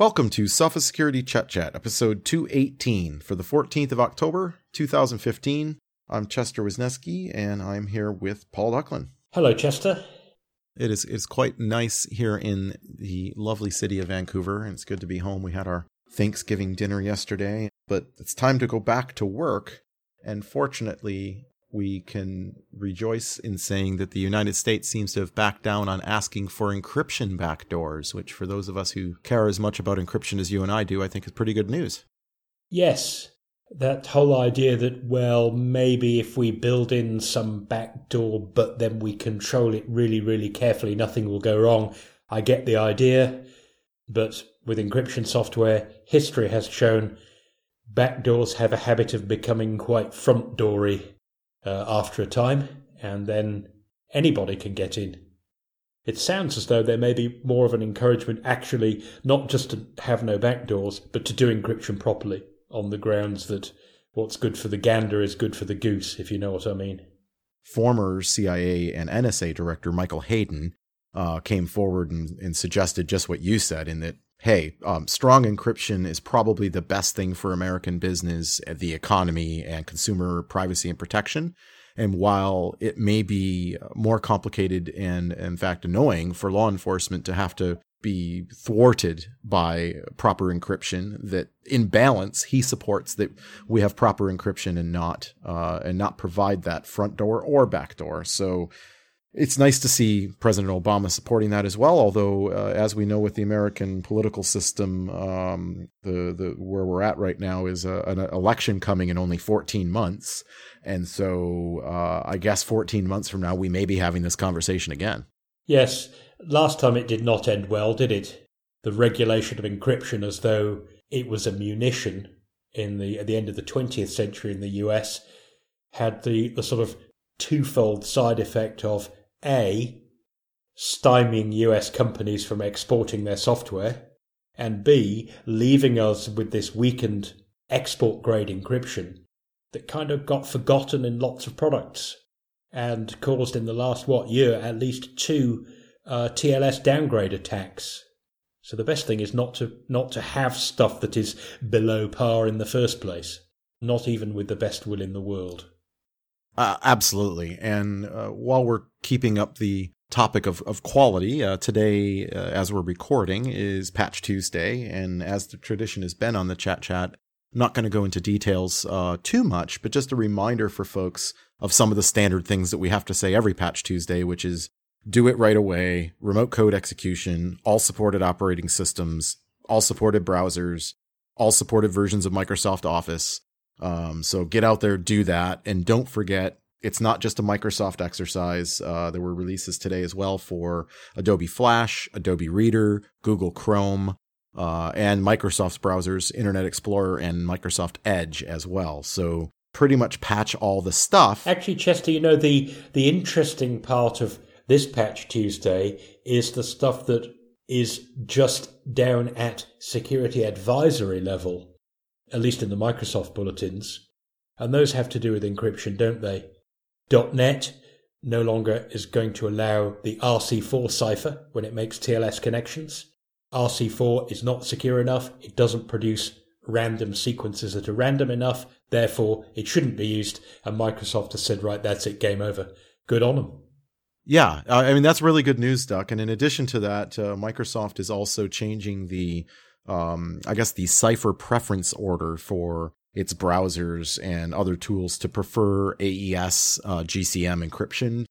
Welcome to Sophos Security Chet Chat, episode 218 for the 14th of October, 2015. I'm Chester Wisniewski, and I'm here with Paul Ducklin. Hello, Chester. It is it's quite nice here in the lovely city of Vancouver, and it's good to be home. We had our Thanksgiving dinner yesterday, but it's time to go back to work. And fortunately, we can rejoice in saying that the United States seems to have backed down on asking for encryption backdoors, which, for those of us who care as much about encryption as you and I do, I think is pretty good news. Yes. That whole idea that, well, maybe if we build in some backdoor, but then we control it really, really carefully, nothing will go wrong. I get the idea. But with encryption software, history has shown backdoors have a habit of becoming quite front doory uh, after a time, and then anybody can get in. It sounds as though there may be more of an encouragement actually not just to have no backdoors, but to do encryption properly on the grounds that what's good for the gander is good for the goose, if you know what I mean. Former CIA and NSA director Michael Hayden uh, came forward and, and, suggested just what you said in that, hey, um, strong encryption is probably the best thing for American business, uh, the economy, and consumer privacy and protection. And while it may be more complicated and, in fact, annoying for law enforcement to have to be thwarted by proper encryption, that in balance, he supports that we have proper encryption and not uh, and not provide that front door or back door. So it's nice to see President Obama supporting that as well. Although, uh, as we know with the American political system, um, the the where we're at right now is a, an election coming in only 14 months, and so uh, I guess 14 months from now we may be having this conversation again. Yes, last time it did not end well, did it? The regulation of encryption, as though it was a munition in the at the end of the 20th century in the U.S., had the the sort of twofold side effect of a, stymieing US companies from exporting their software, and B, leaving us with this weakened export grade encryption that kind of got forgotten in lots of products and caused in the last, what, year at least two uh, TLS downgrade attacks. So the best thing is not to not to have stuff that is below par in the first place, not even with the best will in the world. Uh, absolutely. And uh, while we're keeping up the topic of, of quality, uh, today, uh, as we're recording, is Patch Tuesday. And as the tradition has been on the Chet Chat, not going to go into details uh, too much, but just a reminder for folks of some of the standard things that we have to say every Patch Tuesday, which is do it right away, remote code execution, all supported operating systems, all supported browsers, all supported versions of Microsoft Office, um, so get out there, do that, and don't forget it's not just a Microsoft exercise. Uh, there were releases today as well for Adobe Flash, Adobe Reader, Google Chrome, uh, and Microsoft's browsers, Internet Explorer, and Microsoft Edge as well. So pretty much patch all the stuff. Actually, Chester, you know the the interesting part of this patch Tuesday is the stuff that is just down at security advisory level at least in the Microsoft bulletins, and those have to do with encryption, don't they? .NET no longer is going to allow the RC4 cipher when it makes TLS connections. RC4 is not secure enough. It doesn't produce random sequences that are random enough. Therefore, it shouldn't be used. And Microsoft has said, right, that's it, game over. Good on them. Yeah, I mean that's really good news, Duck. And in addition to that, uh, Microsoft is also changing the um, I guess the cipher preference order for its browsers and other tools to prefer AES uh, GCM encryption.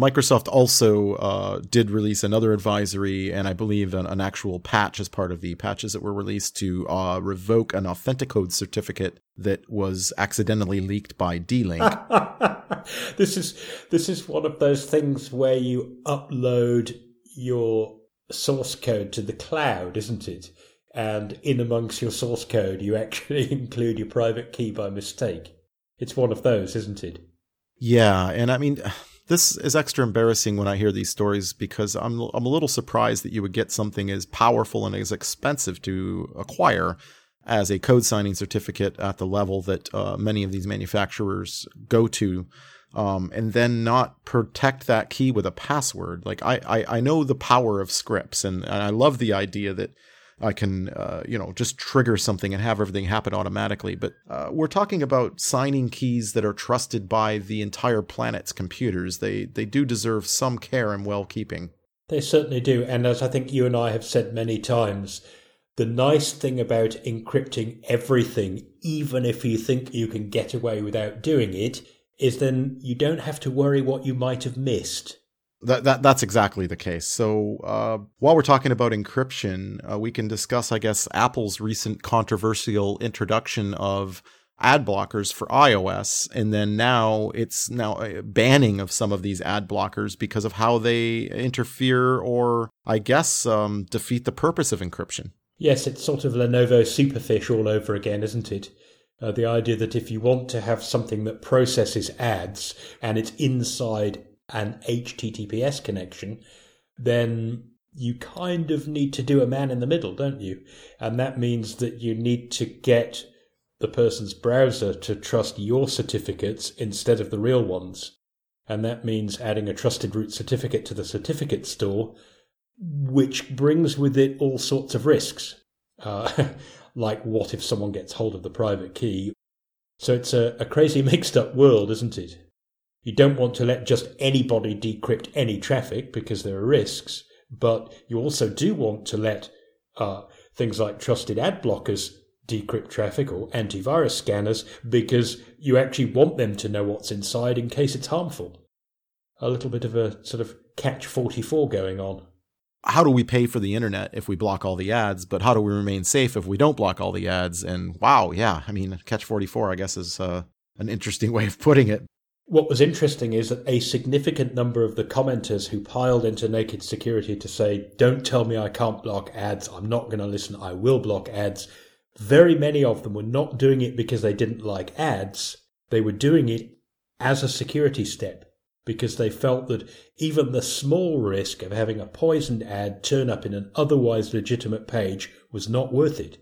Microsoft also uh, did release another advisory and I believe an, an, actual patch as part of the patches that were released to uh, revoke an Authenticode certificate that was accidentally leaked by D-Link. this is this is one of those things where you upload your source code to the cloud, isn't it? And in amongst your source code you actually include your private key by mistake. It's one of those, isn't it? Yeah, and I mean this is extra embarrassing when I hear these stories because I'm I'm a little surprised that you would get something as powerful and as expensive to acquire as a code signing certificate at the level that uh, many of these manufacturers go to um, and then not protect that key with a password. Like I, I, I know the power of scripts, and, and I love the idea that I can, uh, you know, just trigger something and have everything happen automatically. But uh, we're talking about signing keys that are trusted by the entire planet's computers. They they do deserve some care and well keeping. They certainly do, and as I think you and I have said many times, the nice thing about encrypting everything, even if you think you can get away without doing it, is then you don't have to worry what you might have missed. That, that that's exactly the case. So uh, while we're talking about encryption, uh, we can discuss, I guess, Apple's recent controversial introduction of ad blockers for iOS, and then now it's now uh, banning of some of these ad blockers because of how they interfere or, I guess, um, defeat the purpose of encryption. Yes, it's sort of Lenovo Superfish all over again, isn't it? Uh, the idea that if you want to have something that processes ads and it's inside an HTTPS connection, then you kind of need to do a man in the middle, don't you? And that means that you need to get the person's browser to trust your certificates instead of the real ones. And that means adding a trusted root certificate to the certificate store which brings with it all sorts of risks. Uh, like what if someone gets hold of the private key? So it's a, a crazy mixed up world, isn't it? You don't want to let just anybody decrypt any traffic because there are risks, but you also do want to let uh, things like trusted ad blockers decrypt traffic or antivirus scanners because you actually want them to know what's inside in case it's harmful. A little bit of a sort of catch 44 going on how do we pay for the internet if we block all the ads? But how do we remain safe if we don't block all the ads? And wow, yeah, I mean, catch 44, I guess, is uh, an interesting way of putting it. What was interesting is that a significant number of the commenters who piled into Naked Security to say, don't tell me I can't block ads, I'm not going to listen, I will block ads, very many of them were not doing it because they didn't like ads, they were doing it as a security step because they felt that even the small risk of having a poisoned ad turn up in an otherwise legitimate page was not worth it.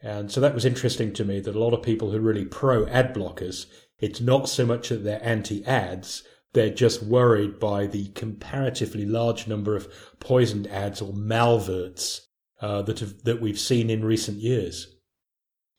And so that was interesting to me that a lot of people who are really pro ad blockers, it's not so much that they're anti ads, they're just worried by the comparatively large number of poisoned ads or malverts uh, that have, that we've seen in recent years.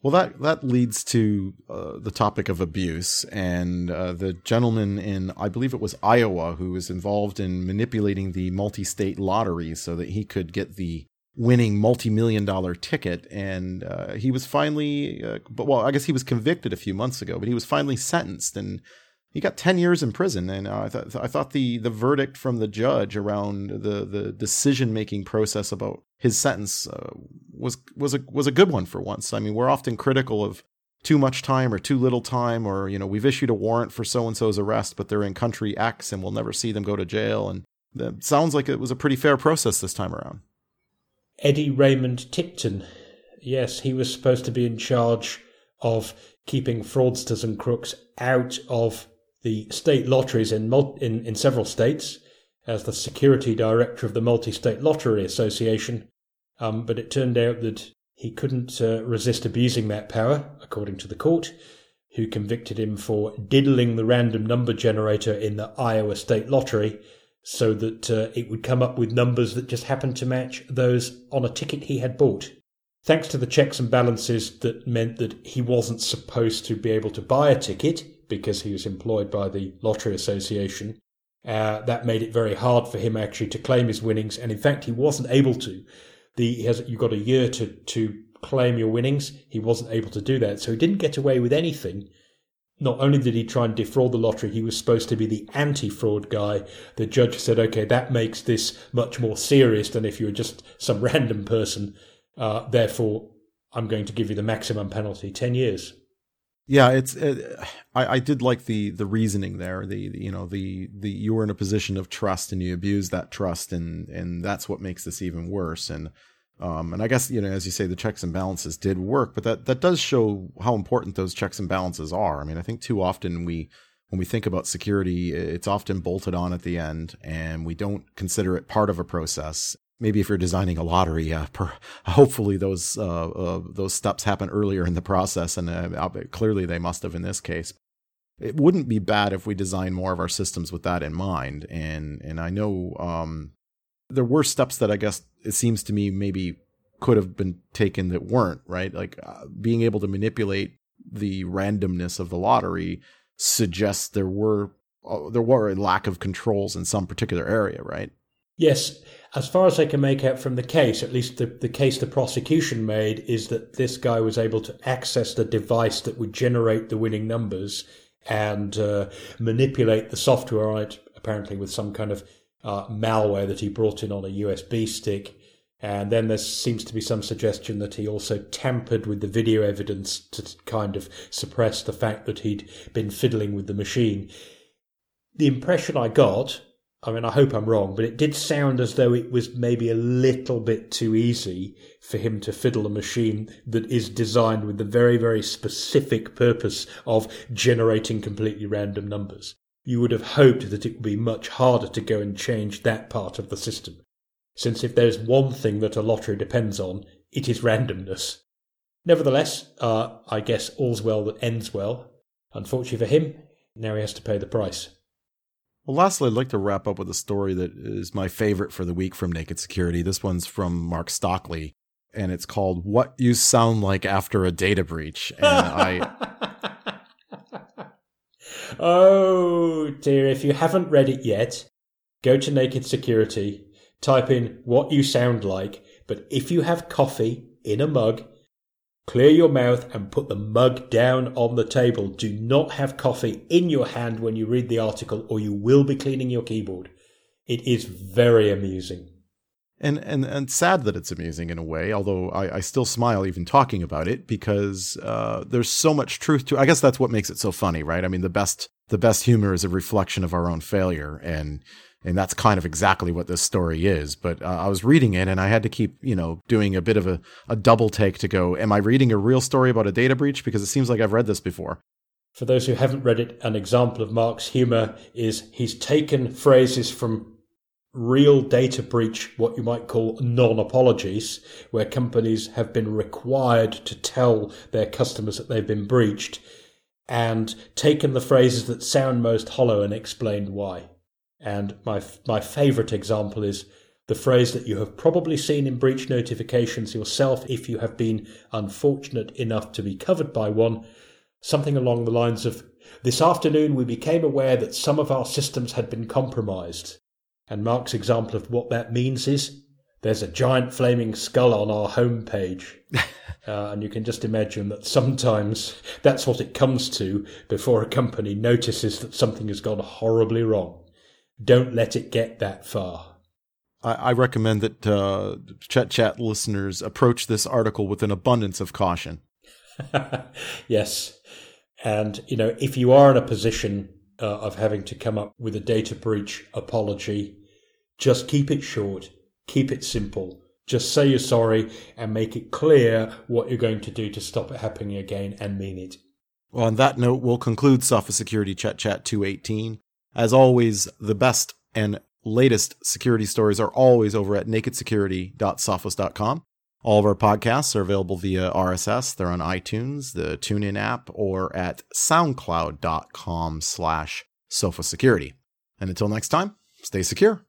Well, that that leads to uh, the topic of abuse, and uh, the gentleman in, I believe it was Iowa, who was involved in manipulating the multi-state lottery so that he could get the winning multi-million dollar ticket, and uh, he was finally, uh, but well, I guess he was convicted a few months ago, but he was finally sentenced, and he got 10 years in prison and uh, I thought I thought the the verdict from the judge around the the decision making process about his sentence uh, was was a was a good one for once. I mean, we're often critical of too much time or too little time or you know, we've issued a warrant for so and so's arrest but they're in country X and we'll never see them go to jail and it sounds like it was a pretty fair process this time around. Eddie Raymond Tipton. Yes, he was supposed to be in charge of keeping fraudsters and crooks out of the state lotteries in, in, in several states as the security director of the Multi State Lottery Association. Um, but it turned out that he couldn't uh, resist abusing that power, according to the court, who convicted him for diddling the random number generator in the Iowa State Lottery so that uh, it would come up with numbers that just happened to match those on a ticket he had bought. Thanks to the checks and balances that meant that he wasn't supposed to be able to buy a ticket, because he was employed by the Lottery Association. Uh, that made it very hard for him actually to claim his winnings, and in fact, he wasn't able to. The he has you've got a year to to claim your winnings. He wasn't able to do that, so he didn't get away with anything. Not only did he try and defraud the lottery, he was supposed to be the anti-fraud guy. The judge said, "Okay, that makes this much more serious than if you were just some random person. Uh, therefore, I'm going to give you the maximum penalty, ten years." Yeah, it's it, I, I did like the the reasoning there. The, the, you know the the you were in a position of trust and you abused that trust and and that's what makes this even worse. And um and I guess you know as you say the checks and balances did work, but that that does show how important those checks and balances are. I mean, I think too often we when we think about security, it's often bolted on at the end and we don't consider it part of a process maybe if you're designing a lottery, uh, per, hopefully those uh, uh, those steps happen earlier in the process, and uh, clearly they must have in this case. it wouldn't be bad if we design more of our systems with that in mind. And and I know um, there were steps that I guess it seems to me maybe could have been taken that weren't right. Like uh, being able to manipulate the randomness of the lottery suggests there were uh, there were a lack of controls in some particular area, right? Yes, as far as I can make out from the case, at least the, the case the prosecution made is that this guy was able to access the device that would generate the winning numbers and uh, manipulate the software on it, apparently with some kind of uh, malware that he brought in on a USB stick. And then there seems to be some suggestion that he also tampered with the video evidence to kind of suppress the fact that he'd been fiddling with the machine. The impression I got, I mean, I hope I'm wrong, but it did sound as though it was maybe a little bit too easy for him to fiddle a machine that is designed with the very, very specific purpose of generating completely random numbers. You would have hoped that it would be much harder to go and change that part of the system since if there's one thing that a lottery depends on, it is randomness. Nevertheless, uh, I guess all's well that ends well. Unfortunately for him, now he has to pay the price. Well, lastly, I'd like to wrap up with a story that is my favorite for the week from Naked Security. This one's from Mark Stockley, and it's called What You Sound Like After a Data Breach. And I. oh, dear. If you haven't read it yet, go to Naked Security, type in what you sound like, but if you have coffee in a mug, clear your mouth and put the mug down on the table. Do not have coffee in your hand when you read the article, or you will be cleaning your keyboard. It is very amusing. And, and and sad that it's amusing in a way, although I, I still smile even talking about it because uh, there's so much truth to. I guess that's what makes it so funny, right? I mean, the best the best humor is a reflection of our own failure, and and that's kind of exactly what this story is. But uh, I was reading it, and I had to keep, you know, doing a bit of a, a double take to go, am I reading a real story about a data breach? Because it seems like I've read this before. For those who haven't read it, an example of Mark's humor is he's taken phrases from real data breach, what you might call non apologies, where companies have been required to tell their customers that they've been breached, and taken the phrases that sound most hollow and explained why. And my, my favorite example is the phrase that you have probably seen in breach notifications yourself if you have been unfortunate enough to be covered by one. Something along the lines of, This afternoon we became aware that some of our systems had been compromised. And Mark's example of what that means is, there's a giant flaming skull on our homepage. uh, and you can just imagine that sometimes that's what it comes to before a company notices that something has gone horribly wrong. Don't let it get that far. I, I recommend that uh, Chet Chat listeners approach this article with an abundance of caution. yes. And, you know, if you are in a position uh, of having to come up with a data breach apology, just keep it short, keep it simple. Just say you're sorry and make it clear what you're going to do to stop it happening again and mean it. Well, on that note, we'll conclude Sophos Security Chet Chat 218. As always, the best and latest security stories are always over at nakedsecurity.sophos.com. All of our podcasts are available via RSS. They're on iTunes, the TuneIn app, or at soundcloud.com slash sophosecurity. And until next time, stay secure.